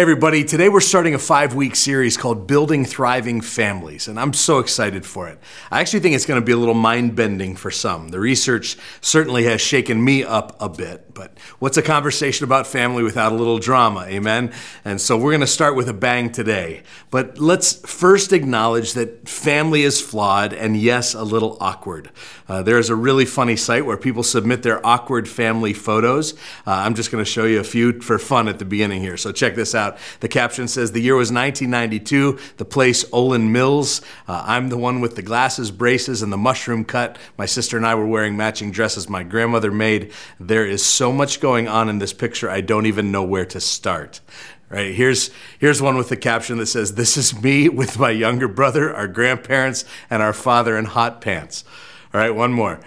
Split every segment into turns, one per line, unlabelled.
Hey, everybody. Today we're starting a five week series called Building Thriving Families, and I'm so excited for it. I actually think it's going to be a little mind bending for some. The research certainly has shaken me up a bit, but what's a conversation about family without a little drama? Amen? And so we're going to start with a bang today. But let's first acknowledge that family is flawed and, yes, a little awkward. Uh, there is a really funny site where people submit their awkward family photos. Uh, I'm just going to show you a few for fun at the beginning here. So check this out out. The caption says, The year was 1992, the place Olan Mills. Uh, I'm the one with the glasses, braces, and the mushroom cut. My sister and I were wearing matching dresses my grandmother made. There is so much going on in this picture, I don't even know where to start. Right, here's, here's one with the caption that says, This is me with my younger brother, our grandparents, and our father in hot pants. All right, one more.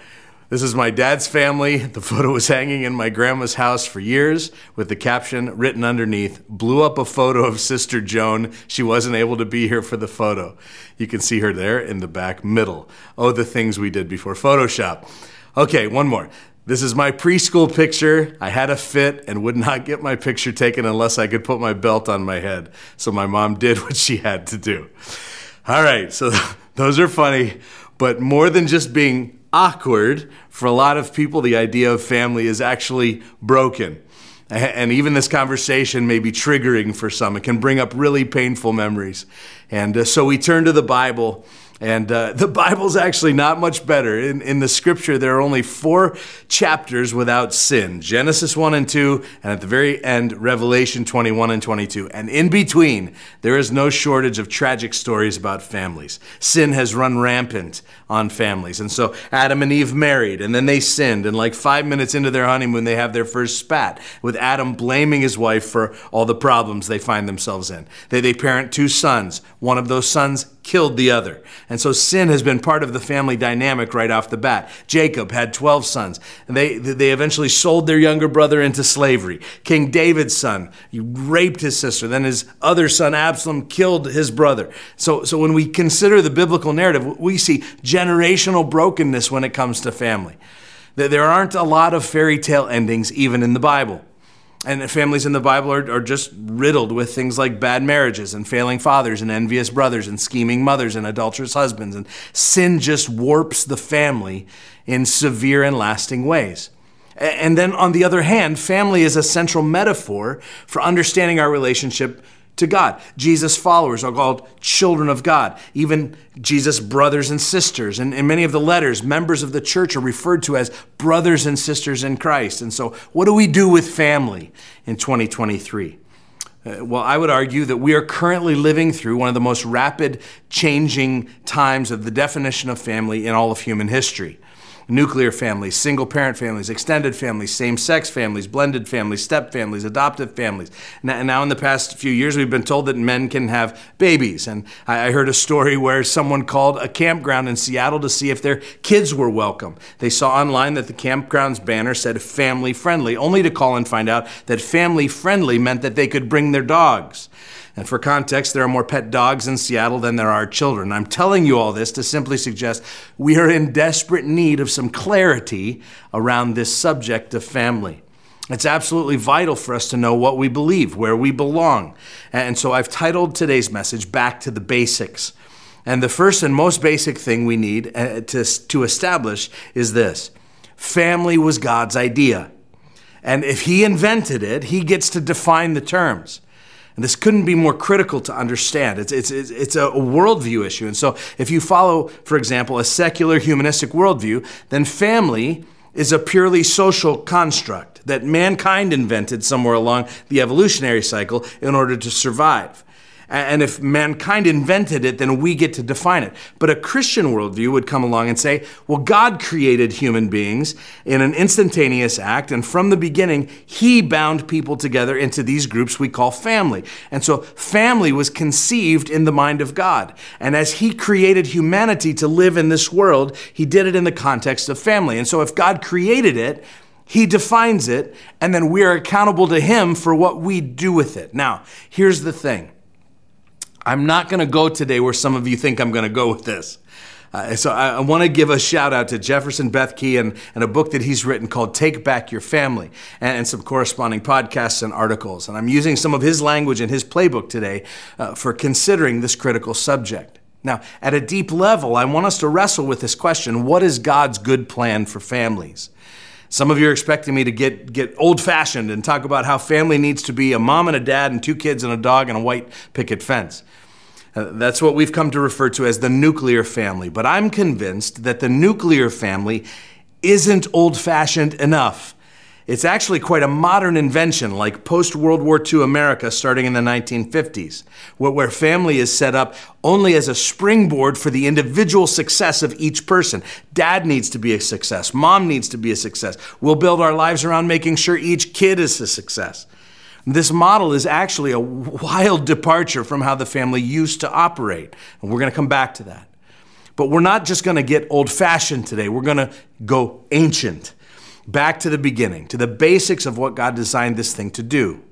This is my dad's family. The photo was hanging in my grandma's house for years with the caption written underneath Blew up a photo of Sister Joan. She wasn't able to be here for the photo. You can see her there in the back middle. Oh, the things we did before Photoshop. Okay, one more. This is my preschool picture. I had a fit and would not get my picture taken unless I could put my belt on my head. So my mom did what she had to do. All right, so those are funny, but more than just being awkward for a lot of people. The idea of family is actually broken. And even this conversation may be triggering for some. It can bring up really painful memories. And uh, so we turn to the Bible and uh, the Bible's actually not much better. In, in the scripture, there are only four chapters without sin Genesis 1 and 2, and at the very end, Revelation 21 and 22. And in between, there is no shortage of tragic stories about families. Sin has run rampant on families. And so Adam and Eve married, and then they sinned. And like five minutes into their honeymoon, they have their first spat, with Adam blaming his wife for all the problems they find themselves in. They, they parent two sons. One of those sons killed the other. And so sin has been part of the family dynamic right off the bat. Jacob had 12 sons, and they, they eventually sold their younger brother into slavery. King David's son he raped his sister. Then his other son, Absalom, killed his brother. So, so when we consider the biblical narrative, we see generational brokenness when it comes to family. There aren't a lot of fairy tale endings, even in the Bible. And families in the Bible are, are just riddled with things like bad marriages and failing fathers and envious brothers and scheming mothers and adulterous husbands. And sin just warps the family in severe and lasting ways. And then on the other hand, family is a central metaphor for understanding our relationship to God. Jesus' followers are called children of God. Even Jesus' brothers and sisters. And in many of the letters, members of the church are referred to as brothers and sisters in Christ. And so, what do we do with family in 2023? Uh, well, I would argue that we are currently living through one of the most rapid changing times of the definition of family in all of human history nuclear families, single parent families, extended families, same sex families, blended families, step families, adoptive families. Now, in the past few years, we've been told that men can have babies. And I heard a story where someone called a campground in Seattle to see if their kids were welcome. They saw online that the campground's banner said family friendly, only to call and find out that family friendly meant that they could bring their dogs. And for context, there are more pet dogs in Seattle than there are children. I'm telling you all this to simply suggest we are in desperate need of some clarity around this subject of family. It's absolutely vital for us to know what we believe, where we belong. And so I've titled today's message Back to the Basics. And the first and most basic thing we need uh, to, to establish is this family was God's idea. And if He invented it, He gets to define the terms. And this couldn't be more critical to understand. It's, it's, it's a worldview issue. And so, if you follow, for example, a secular humanistic worldview, then family is a purely social construct that mankind invented somewhere along the evolutionary cycle in order to survive. And if mankind invented it, then we get to define it. But a Christian worldview would come along and say, well, God created human beings in an instantaneous act, and from the beginning, He bound people together into these groups we call family. And so family was conceived in the mind of God. And as He created humanity to live in this world, He did it in the context of family. And so if God created it, he defines it, and then we are accountable to Him for what we do with it. Now, here's the thing I'm not going to go today where some of you think I'm going to go with this. Uh, so I, I want to give a shout out to Jefferson Bethke and, and a book that he's written called Take Back Your Family and, and, some corresponding podcasts and articles. And I'm using some of his language in his playbook today uh, for considering this critical subject. Now, at a deep level, I want us to wrestle with this question what is God's good plan for families? Some of you are expecting me to get, get old fashioned and talk about how family needs to be a mom and a dad and two kids and a dog and a white picket fence. Uh, that's what we've come to refer to as the nuclear family. But I'm convinced that the nuclear family isn't old fashioned enough. It's actually quite a modern invention, like post World War II America starting in the 1950s, where family is set up only as a springboard for the individual success of each person. Dad needs to be a success, mom needs to be a success. We'll build our lives around making sure each kid is a success. This model is actually a wild departure from how the family used to operate. And we're going to come back to that. But we're not just going to get old fashioned today, we're going to go ancient, back to the beginning, to the basics of what God designed this thing to do.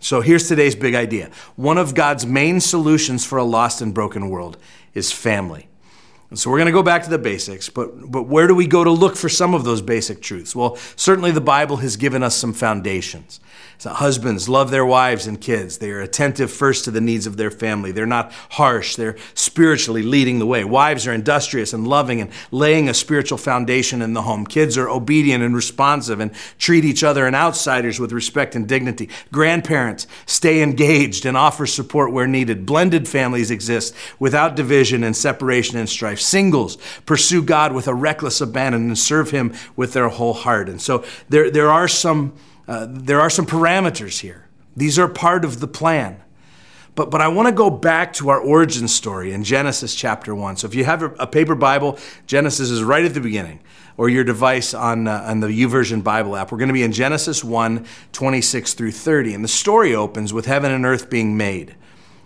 So here's today's big idea. One of God's main solutions for a lost and broken world is family. And so we're going to go back to the basics, but, but where do we go to look for some of those basic truths? Well, certainly the Bible has given us some foundations. So husbands love their wives and kids. They are attentive first to the needs of their family. They're not harsh. They're spiritually leading the way. Wives are industrious and loving and laying a spiritual foundation in the home. Kids are obedient and responsive and treat each other and outsiders with respect and dignity. Grandparents stay engaged and offer support where needed. Blended families exist without division and separation and strife. Singles pursue God with a reckless abandon and serve Him with their whole heart. And so there, there are some uh, there are some parameters here. These are part of the plan. But, but I want to go back to our origin story in Genesis chapter 1. So if you have a, paper Bible, Genesis is right at the beginning, or your device on, uh, on the YouVersion Bible app. We're going to be in Genesis 1 26 through 30. And the story opens with heaven and earth being made.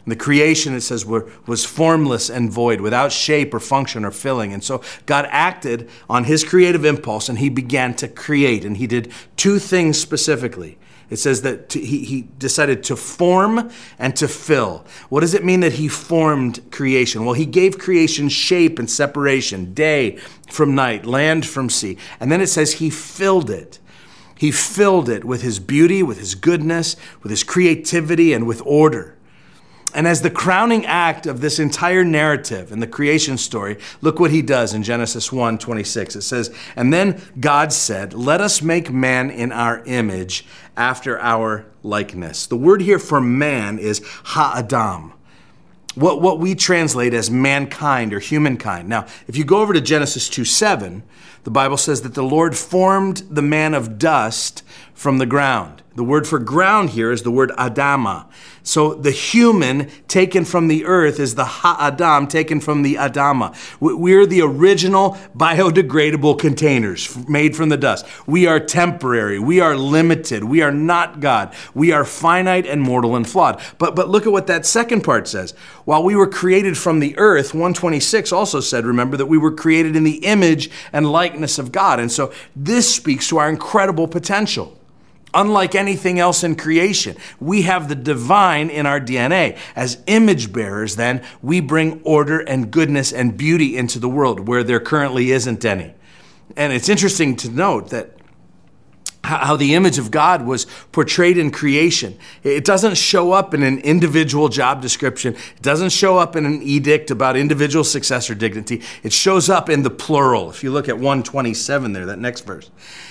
The creation, it says, were, was formless and void, without shape or function or filling. And so God acted on his creative impulse and he began to create. And he did two things specifically. It says that to, he, he decided to form and to fill. What does it mean that he formed creation? Well, he gave creation shape and separation, day from night, land from sea. And then it says he filled it. He filled it with his beauty, with his goodness, with his creativity, and with order. And as the crowning act of this entire narrative in the creation story, look what he does in Genesis 1 26. It says, And then God said, Let us make man in our image after our likeness. The word here for man is ha'adam. What, what we translate as mankind or humankind. Now, if you go over to Genesis 2 7, the Bible says that the Lord formed the man of dust from the ground. The word for ground here is the word Adama. So the human taken from the earth is the Ha'adam taken from the Adama. We're the original biodegradable containers made from the dust. We are temporary. We are limited. We are not God. We are finite and mortal and flawed. But, but look at what that second part says. While we were created from the earth, 126 also said, remember, that we were created in the image and likeness of God. And so this speaks to our incredible potential. Unlike anything else in creation, we have the divine in our DNA. As image bearers, then, we bring order and goodness and beauty into the world where there currently isn't any. And it's interesting to note that how the image of God was portrayed in creation. It doesn't show up in an individual job description. It doesn't show up in an edict about individual success or dignity. It shows up in the plural. If you look at 127 there, that next verse.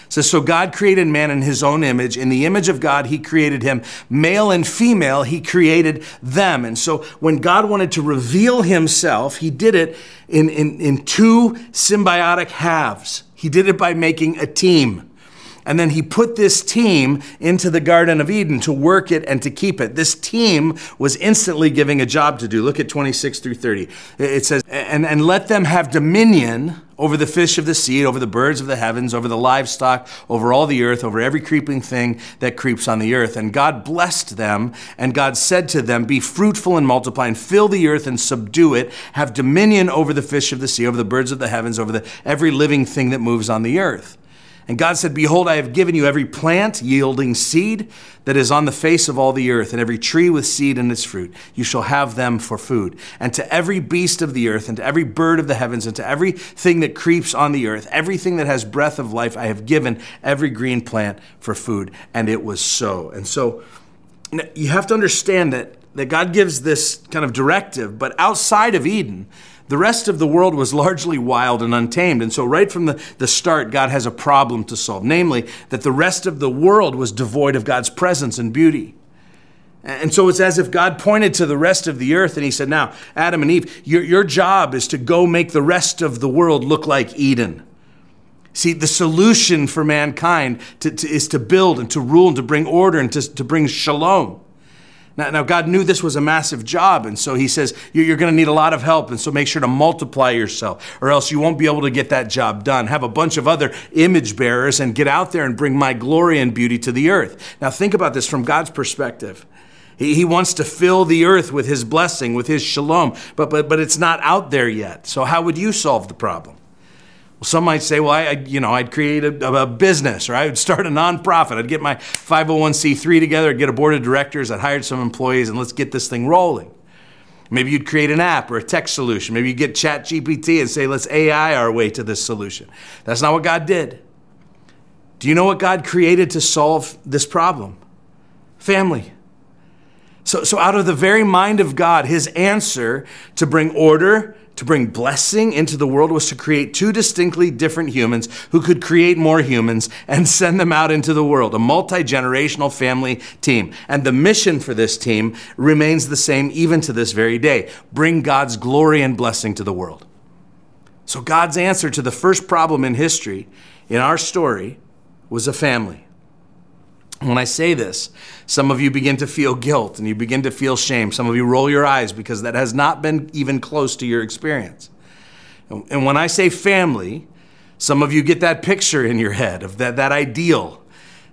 It says, So God created man in his own image. In the image of God, he created him. Male and female, he created them. And so when God wanted to reveal himself, he did it in, in, in two symbiotic halves. He did it by making a team. And then he put this team into the Garden of Eden to work it and to keep it. This team was instantly giving a job to do. Look at 26 through 30. It says, and, and let them have dominion over the fish of the sea, over the birds of the heavens, over the livestock, over all the earth, over every creeping thing that creeps on the earth. And God blessed them, and God said to them, Be fruitful and multiply, and fill the earth and subdue it. Have dominion over the fish of the sea, over the birds of the heavens, over the, every living thing that moves on the earth. And God said, Behold, I have given you every plant yielding seed that is on the face of all the earth, and every tree with seed in its fruit. You shall have them for food. And to every beast of the earth, and to every bird of the heavens, and to everything that creeps on the earth, everything that has breath of life, I have given every green plant for food. And it was so. And so you have to understand that, that God gives this kind of directive, but outside of Eden, the rest of the world was largely wild and untamed. And so, right from the, the start, God has a problem to solve namely, that the rest of the world was devoid of God's presence and beauty. And so it's as if God pointed to the rest of the earth and he said, Now, Adam and Eve, your, your job is to go make the rest of the world look like Eden. See, the solution for mankind to, to, is to build and to rule and to bring order and to, to bring shalom. Now, now, God knew this was a massive job, and so He says, You're going to need a lot of help, and so make sure to multiply yourself, or else you won't be able to get that job done. Have a bunch of other image bearers and get out there and bring my glory and beauty to the earth. Now, think about this from God's perspective. He, he wants to fill the earth with His blessing, with His shalom, but, but, but it's not out there yet. So, how would you solve the problem? Some might say, well, I, you know, I'd create a, a, business or I would start a nonprofit. I'd get my 501c3 together, I'd get a board of directors, I'd hire some employees, and let's get this thing rolling. Maybe you'd create an app or a tech solution. Maybe you'd get ChatGPT and say, let's AI our way to this solution. That's not what God did. Do you know what God created to solve this problem? Family. So, so out of the very mind of God, his answer to bring order, to bring blessing into the world was to create two distinctly different humans who could create more humans and send them out into the world, a multi generational family team. And the mission for this team remains the same even to this very day bring God's glory and blessing to the world. So, God's answer to the first problem in history, in our story, was a family. When I say this, some of you begin to feel guilt and you begin to feel shame. Some of you roll your eyes because that has not been even close to your experience. And when I say family, some of you get that picture in your head of that, that ideal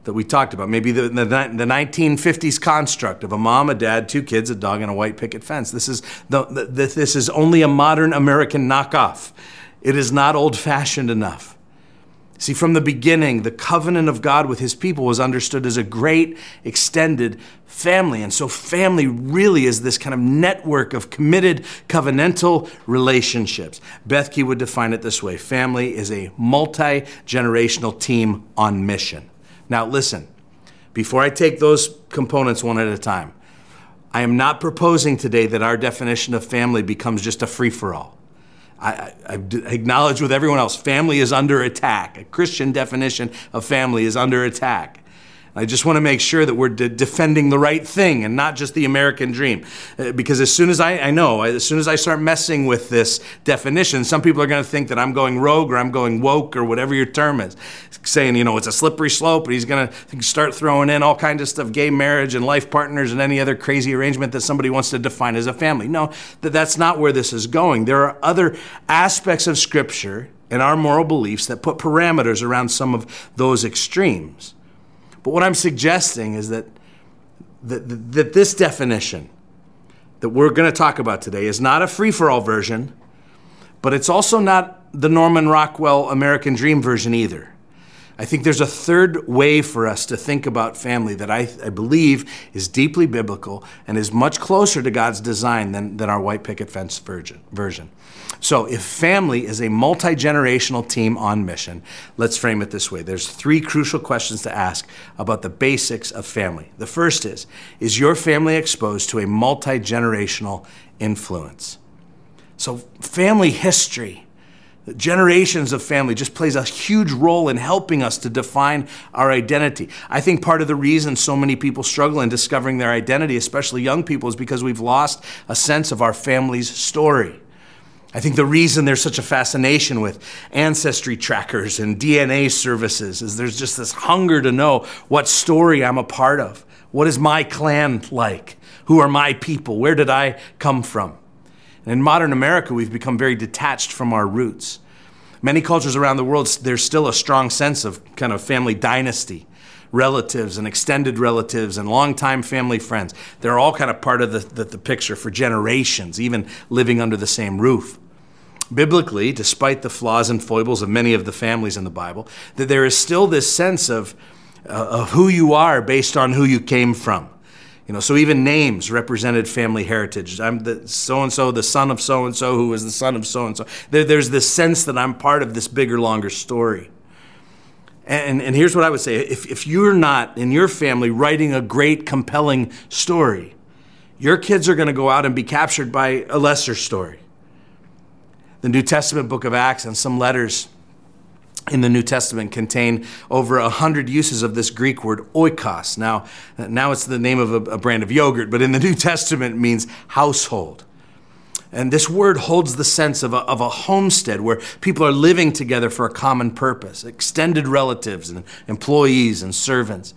that we talked about. Maybe the, the, the 1950s construct of a mom, a dad, two kids, a dog, and a white picket fence. This is, the, the this is only a modern American knockoff. It is not old fashioned enough. See, from the beginning, the covenant of God with his people was understood as a great extended family. And so, family really is this kind of network of committed covenantal relationships. Bethke would define it this way family is a multi generational team on mission. Now, listen, before I take those components one at a time, I am not proposing today that our definition of family becomes just a free for all. I, I, acknowledge with everyone else family is under attack. A Christian definition of family is under attack. I just want to make sure that we're de- defending the right thing and not just the American dream. Uh, because as soon as I, I know, as soon as I start messing with this definition, some people are going to think that I'm going rogue or I'm going woke or whatever your term is, saying, you know, it's a slippery slope, and he's going to start throwing in all kinds of stuff, gay marriage and life partners and any other crazy arrangement that somebody wants to define as a family. No, that that's not where this is going. There are other aspects of Scripture and our moral beliefs that put parameters around some of those extremes. But what I'm suggesting is that, that, that this definition that we're going to talk about today is not a free for all version, but it's also not the Norman Rockwell American Dream version either. I think there's a third way for us to think about family that I, I, believe is deeply biblical and is much closer to God's design than, than our white picket fence version. So, if family is a multi generational team on mission, let's frame it this way. There's three crucial questions to ask about the basics of family. The first is Is your family exposed to a multi generational influence? So, family history generations of family just plays a huge role in helping us to define our identity. I think part of the reason so many people struggle in discovering their identity, especially young people, is because we've lost a sense of our family's story. I think the reason there's such a fascination with ancestry trackers and DNA services is there's just this hunger to know what story I'm a part of. What is my clan like? Who are my people? Where did I come from? In modern America, we've become very detached from our roots. Many cultures around the world, there's still a strong sense of kind of family dynasty, relatives and extended relatives and longtime family friends. They're all kind of part of the, the, the picture for generations, even living under the same roof. biblically, despite the flaws and foibles of many of the families in the Bible, that there is still this sense of, uh, of who you are based on who you came from. You know, so even names represented family heritage. I'm the so and so, the son of so and so, who was the son of so and so. There's this sense that I'm part of this bigger, longer story. And, and here's what I would say if, if you're not in your family writing a great, compelling story, your kids are going to go out and be captured by a lesser story the New Testament book of Acts and some letters in the New Testament contain over a hundred uses of this Greek word oikos. Now, now it's the name of a, a brand of yogurt, but in the New Testament it means household. And this word holds the sense of a, of a homestead where people are living together for a common purpose, extended relatives and employees and servants.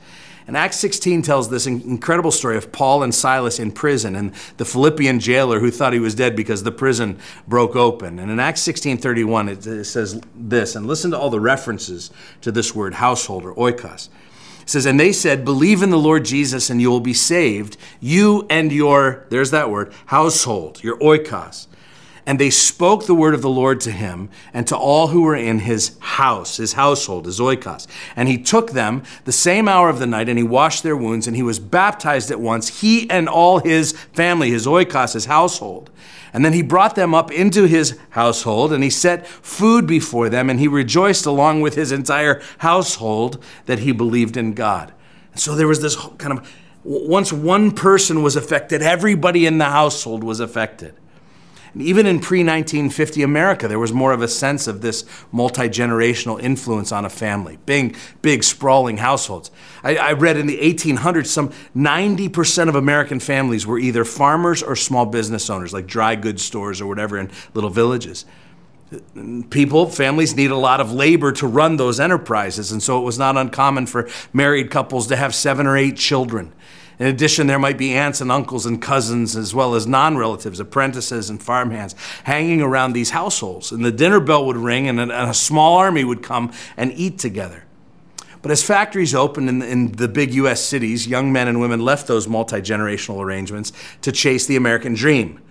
And Acts 16 tells this incredible story of Paul and Silas in prison and the Philippian jailer who thought he was dead because the prison broke open. And in Acts 16:31 it, it says this, and listen to all the references to this word household or oikos. It says, and they said, Believe in the Lord Jesus and you will be saved, you and your, there's that word, household, your oikos. And they spoke the word of the Lord to him and to all who were in his house, his household, his oikos. And he took them the same hour of the night and he washed their wounds and he was baptized at once, he and all his family, his oikos, his household. And then he brought them up into his household and he set food before them and he rejoiced along with his entire household that he believed in God. And so there was this kind of once one person was affected, everybody in the household was affected. And even in pre 1950 America, there was more of a sense of this multi generational influence on a family, big, big, sprawling households. I, I, read in the 1800s, some 90% of American families were either farmers or small business owners, like dry goods stores or whatever in little villages. People, families need a lot of labor to run those enterprises, and so it was not uncommon for married couples to have seven or eight children. In addition, there might be aunts and uncles and cousins, as well as non relatives, apprentices, and farmhands hanging around these households. And the dinner bell would ring, and a, small army would come and eat together. But as factories opened in, in, the big US cities, young men and women left those multi generational arrangements to chase the American dream.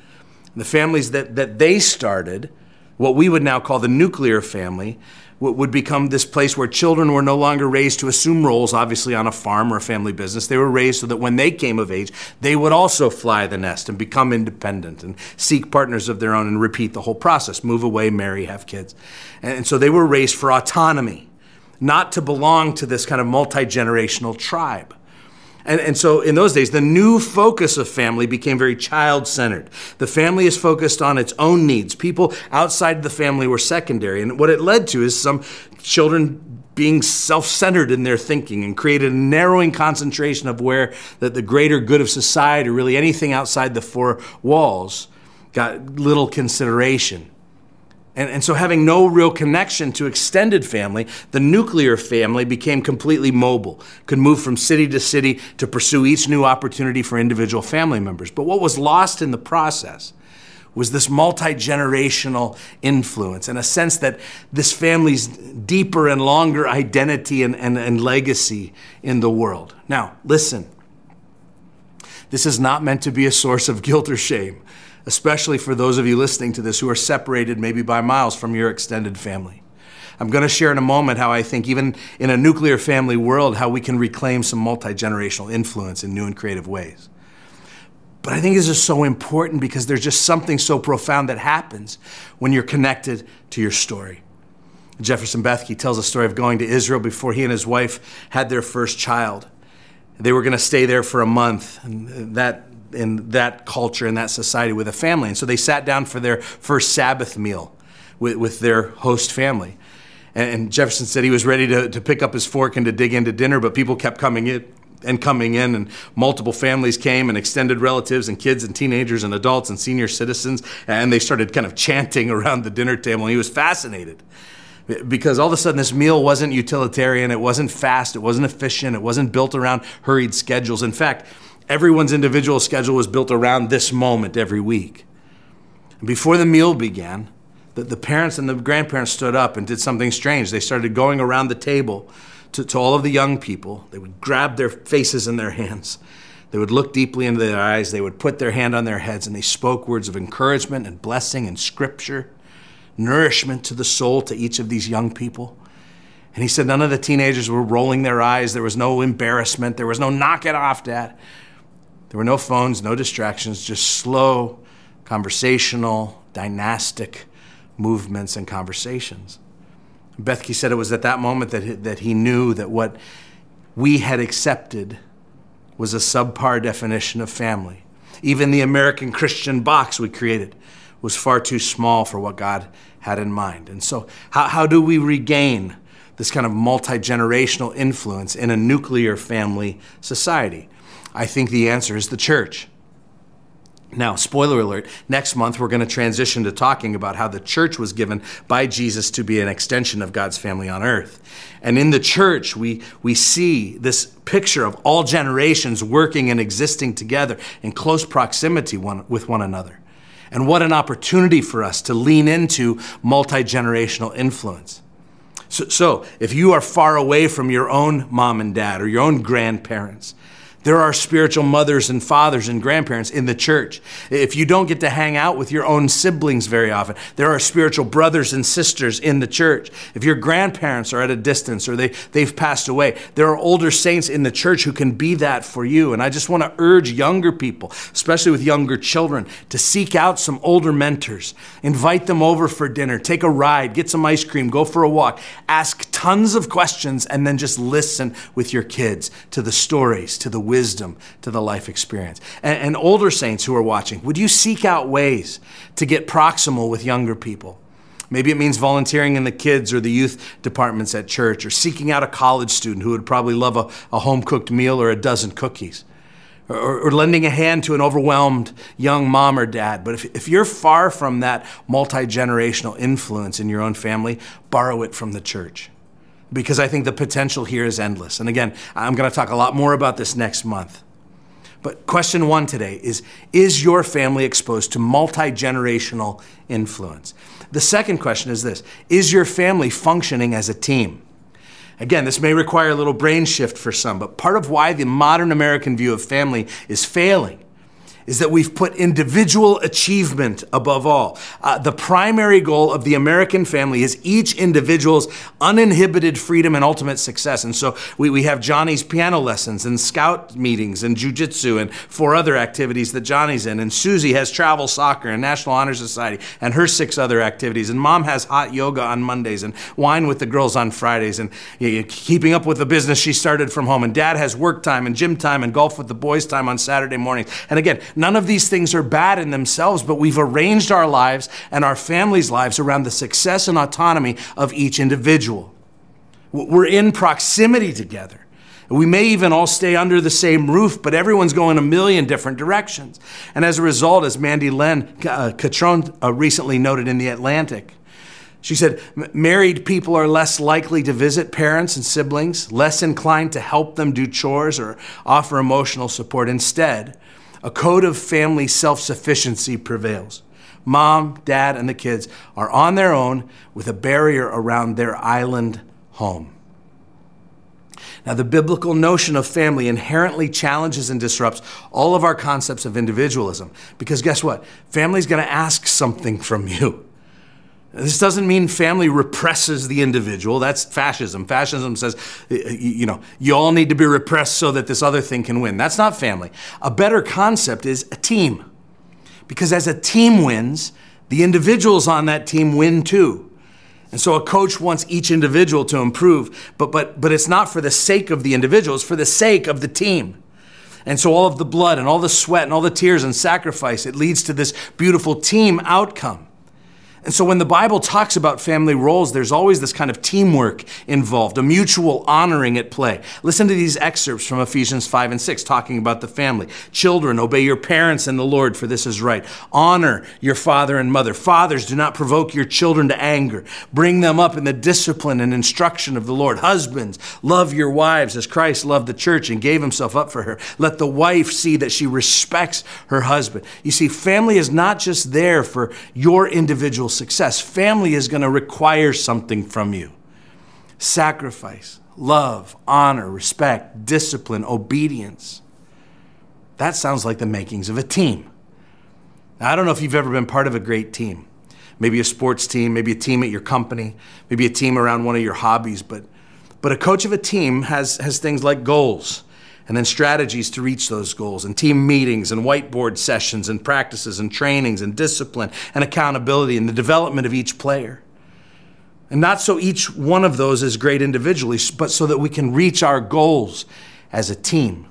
The families that, that they started, what we would now call the nuclear family, would become this place where children were no longer raised to assume roles, obviously on a farm or a family business. They were raised so that when they came of age, they would also fly the nest and become independent and seek partners of their own and repeat the whole process move away, marry, have kids. And so they were raised for autonomy, not to belong to this kind of multi generational tribe. And, and so in those days, the new focus of family became very child centered. The family is focused on its own needs. People outside the family were secondary. And what it led to is some children being self centered in their thinking and created a narrowing concentration of where the, the greater good of society, or really anything outside the four walls, got little consideration. And, and so, having no real connection to extended family, the nuclear family became completely mobile, could move from city to city to pursue each new opportunity for individual family members. But what was lost in the process was this multi generational influence and a sense that this family's deeper and longer identity and, and, and legacy in the world. Now, listen, this is not meant to be a source of guilt or shame especially for those of you listening to this who are separated maybe by miles from your extended family. I'm going to share in a moment how I think, even in a nuclear family world, how we can reclaim some multi generational influence in new and creative ways. But I think this is so important because there's just something so profound that happens when you're connected to your story. Jefferson Bethke tells a story of going to Israel before he and his wife had their first child. They were going to stay there for a month, and that in that culture, in that society with a family. And so they sat down for their first Sabbath meal with, with their host family. And, and Jefferson said he was ready to, to pick up his fork and to dig into dinner, but people kept coming in and coming in, and multiple families came, and extended relatives, and kids, and teenagers, and adults, and senior citizens, and they started kind of chanting around the dinner table. And he was fascinated because all of a sudden this meal wasn't utilitarian, it wasn't fast, it wasn't efficient, it wasn't built around hurried schedules. In fact, Everyone's individual schedule was built around this moment every week. And before the meal began, the, the parents and the grandparents stood up and did something strange. They started going around the table to, to all of the young people. They would grab their faces in their hands. They would look deeply into their eyes. They would put their hand on their heads and they spoke words of encouragement and blessing and scripture. nourishment to the soul to each of these young people. And he said none of the teenagers were rolling their eyes. There was no embarrassment. There was no knock it off, Dad. There were no phones, no distractions, just slow, conversational, dynastic movements and conversations. Bethke said it was at that moment that he, that he knew that what we had accepted was a subpar definition of family. Even the American Christian box we created was far too small for what God had in mind. And so, how, how do we regain this kind of multi generational influence in a nuclear family society? I think the answer is the church. Now, spoiler alert, next month we're going to transition to talking about how the church was given by Jesus to be an extension of God's family on earth. And in the church, we, we see this picture of all generations working and existing together in close proximity one, with one another. And what an opportunity for us to lean into multi generational influence. So, so, if you are far away from your own mom and dad or your own grandparents, there are spiritual mothers and fathers and grandparents in the church. If you don't get to hang out with your own siblings very often, there are spiritual brothers and sisters in the church. If your grandparents are at a distance or they, they've passed away, there are older saints in the church who can be that for you. And I just want to urge younger people, especially with younger children, to seek out some older mentors. Invite them over for dinner, take a ride, get some ice cream, go for a walk, ask tons of questions, and then just listen with your kids to the stories, to the wisdom to the life experience. And, and older saints who are watching, would you seek out ways to get proximal with younger people? Maybe it means volunteering in the kids or the youth departments at church, or seeking out a college student who would probably love a, a home cooked meal or a dozen cookies, or, or, lending a hand to an overwhelmed young mom or dad. But if, if you're far from that multi generational influence in your own family, borrow it from the church because I think the potential here is endless. And again, I'm going to talk a lot more about this next month. But question one today is Is your family exposed to multi generational influence? The second question is this Is your family functioning as a team? Again, this may require a little brain shift for some, but part of why the modern American view of family is failing is that we've put individual achievement above all. Uh, the primary goal of the American family is each individual's uninhibited freedom and ultimate success. And so we, we have Johnny's piano lessons and scout meetings and jujitsu and four other activities that Johnny's in. And Susie has travel soccer and National Honor Society and her six other activities. And mom has hot yoga on Mondays and wine with the girls on Fridays and you know, keeping up with the business she started from home. And dad has work time and gym time and golf with the boys time on Saturday mornings. And again, None of these things are bad in themselves, but we've arranged our lives and our families' lives around the success and autonomy of each individual. We're in proximity together. We may even all stay under the same roof, but everyone's going a million different directions. And as a result, as Mandy Len uh, Catron uh, recently noted in The Atlantic, she said, married people are less likely to visit parents and siblings, less inclined to help them do chores or offer emotional support. Instead, a code of family self sufficiency prevails. Mom, dad, and the kids are on their own with a barrier around their island home. Now, the biblical notion of family inherently challenges and disrupts all of our concepts of individualism because guess what? Family's going to ask something from you. This doesn't mean family represses the individual. That's fascism. Fascism says, you know, you all need to be repressed so that this other thing can win. That's not family. A better concept is a team. Because as a team wins, the individuals on that team win too. And so a coach wants each individual to improve, but, but, but it's not for the sake of the individual, it's for the sake of the team. And so all of the blood and all the sweat and all the tears and sacrifice, it leads to this beautiful team outcome. And so when the Bible talks about family roles, there's always this kind of teamwork involved, a mutual honoring at play. Listen to these excerpts from Ephesians 5 and 6 talking about the family. Children, obey your parents in the Lord, for this is right. Honor your father and mother. Fathers, do not provoke your children to anger. Bring them up in the discipline and instruction of the Lord. Husbands, love your wives as Christ loved the church and gave himself up for her. Let the wife see that she respects her husband. You see, family is not just there for your individual success. Family is going to require something from you sacrifice, love, honor, respect, discipline, obedience. That sounds like the makings of a team. Now, I don't know if you've ever been part of a great team, maybe a sports team, maybe a team at your company, maybe a team around one of your hobbies. But, but a coach of a team has, has things like goals and then strategies to reach those goals, and team meetings, and whiteboard sessions, and practices, and trainings, and discipline, and accountability, and the development of each player. And not so each one of those is great individually, but so that we can reach our goals as a team.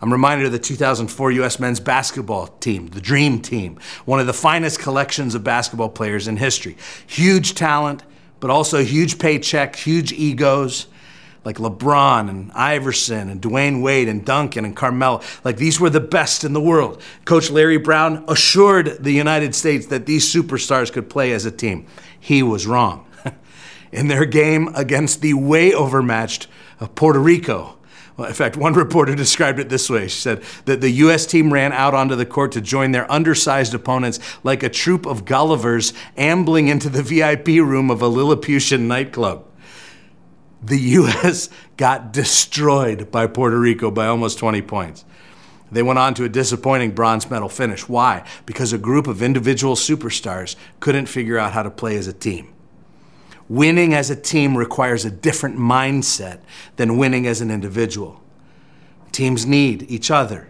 I'm reminded of the 2004 U.S. men's basketball team, the Dream Team, one of the finest collections of basketball players in history. Huge talent, but also huge paycheck, huge egos like LeBron and Iverson and Dwyane Wade and Duncan and Carmelo. Like these were the best in the world. Coach Larry Brown assured the United States that these superstars could play as a team. He was wrong. in their game against the way overmatched uh, Puerto Rico, well, in fact, one reporter described it this way. She said that the U.S. team ran out onto the court to join their undersized opponents like a troop of Gullivers ambling into the VIP room of a Lilliputian nightclub the U.S. got destroyed by Puerto Rico by almost 20 points. They went on to a disappointing bronze medal finish. Why? Because a group of individual superstars couldn't figure out how to play as a team. Winning as a team requires a different mindset than winning as an individual. Teams need each other.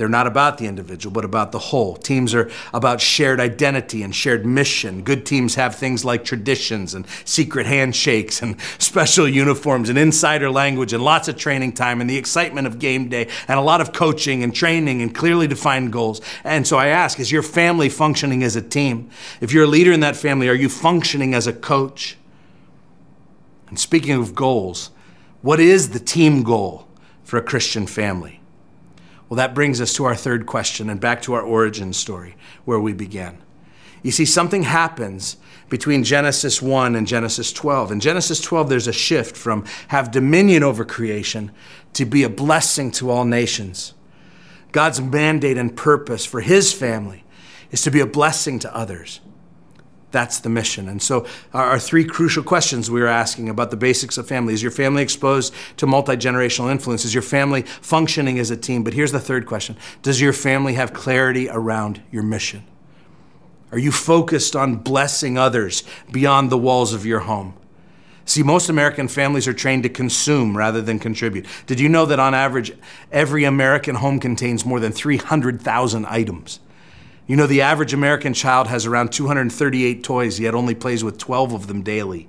They're not about the individual, but about the whole. Teams are about shared identity and shared mission. Good teams have things like traditions and secret handshakes and special uniforms and insider language and lots of training time and the excitement of game day and a lot of coaching and training and clearly defined goals. And so I ask, is your family functioning as a team? If you're a leader in that family, are you functioning as a coach? And speaking of goals, what is the team goal for a Christian family? Well, that brings us to our third question and back to our origin story where we began. You see, something happens between Genesis 1 and Genesis 12. In Genesis 12, there's a shift from have dominion over creation to be a blessing to all nations. God's mandate and purpose for his family is to be a blessing to others. That's the mission. And so, our, three crucial questions we were asking about the basics of family is your family exposed to multi generational influence? Is your family functioning as a team? But here's the third question Does your family have clarity around your mission? Are you focused on blessing others beyond the walls of your home? See, most American families are trained to consume rather than contribute. Did you know that on average, every American home contains more than 300,000 items? You know, the average American child has around 238 toys, yet only plays with 12 of them daily.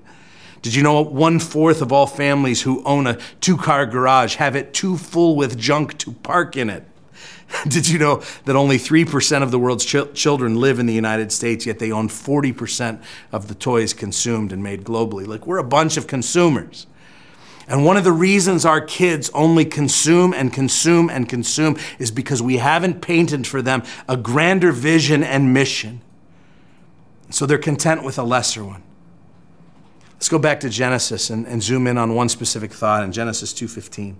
Did you know one fourth of all families who own a two car garage have it too full with junk to park in it? Did you know that only 3% of the world's ch- children live in the United States, yet they own 40% of the toys consumed and made globally? Like, we're a bunch of consumers. And one of the reasons our kids only consume and consume and consume is because we haven't painted for them a grander vision and mission. So they're content with a lesser one. Let's go back to Genesis and, and zoom in on one specific thought in Genesis 2:15.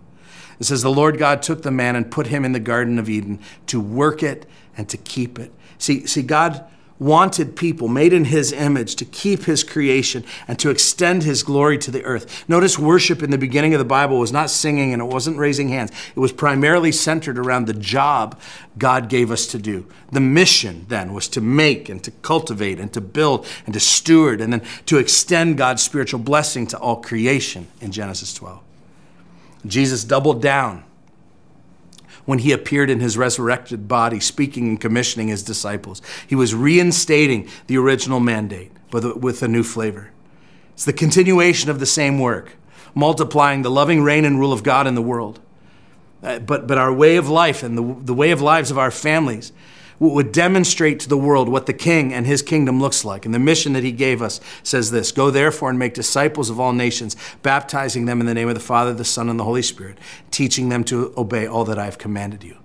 It says, The Lord God took the man and put him in the Garden of Eden to work it and to keep it. See, see, God wanted people made in his image to keep his creation and to extend his glory to the earth. Notice worship in the beginning of the Bible was not singing and it wasn't raising hands. It was primarily centered around the job God gave us to do. The mission then was to make and to cultivate and to build and to steward and then to extend God's spiritual blessing to all creation in Genesis 12. Jesus doubled down when he appeared in his resurrected body, speaking and commissioning his disciples. He was reinstating the original mandate, but with a new flavor. It's the continuation of the same work, multiplying the loving reign and rule of God in the world. Uh, but, but our way of life and the, the way of lives of our families would demonstrate to the world what the king and his kingdom looks like. And the mission that he gave us says this Go therefore and make disciples of all nations, baptizing them in the name of the Father, the Son, and the Holy Spirit, teaching them to obey all that I have commanded you.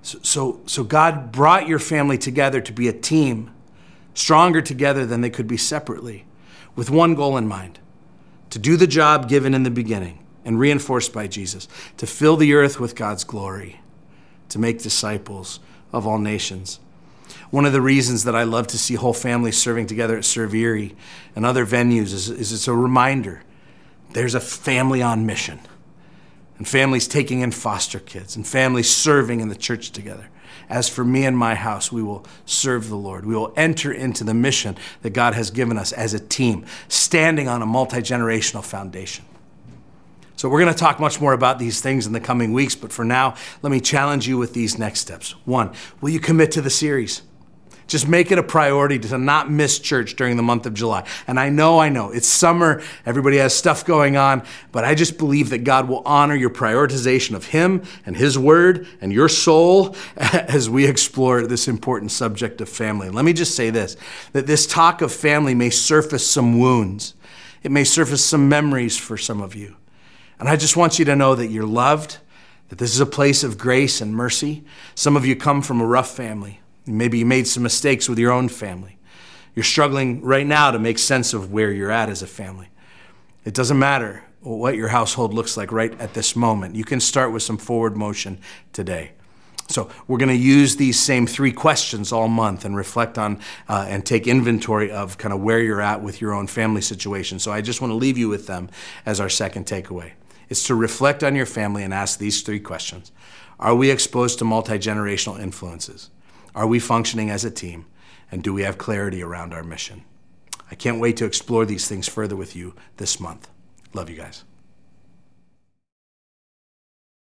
So, so, so God brought your family together to be a team, stronger together than they could be separately, with one goal in mind to do the job given in the beginning and reinforced by Jesus, to fill the earth with God's glory, to make disciples of all nations. One of the reasons that I love to see whole families serving together at Serve Erie and other venues is, is it's a reminder there's a family on mission. and families taking in foster kids, and families serving in the church together. As for me and my house, we will serve the Lord. We will enter into the mission that God has given us as a team, standing on a multi generational foundation. So, we're going to talk much more about these things in the coming weeks, but for now, let me challenge you with these next steps. One, will you commit to the series? Just make it a priority to not miss church during the month of July. And I know, I know, it's summer, everybody has stuff going on, but I just believe that God will honor your prioritization of Him and His Word and your soul as we explore this important subject of family. Let me just say this that this talk of family may surface some wounds, it may surface some memories for some of you. And I just want you to know that you're loved, that this is a place of grace and mercy. Some of you come from a rough family. Maybe you made some mistakes with your own family. You're struggling right now to make sense of where you're at as a family. It doesn't matter what your household looks like right at this moment. You can start with some forward motion today. So, we're going to use these same three questions all month and reflect on uh, and take inventory of kind of where you're at with your own family situation. So, I just want to leave you with them as our second takeaway is to reflect on your family and ask these three questions Are we exposed to multi generational influences? Are we functioning as a team? And do we have clarity around our mission? I can't wait to explore these things further with you this month. Love you guys.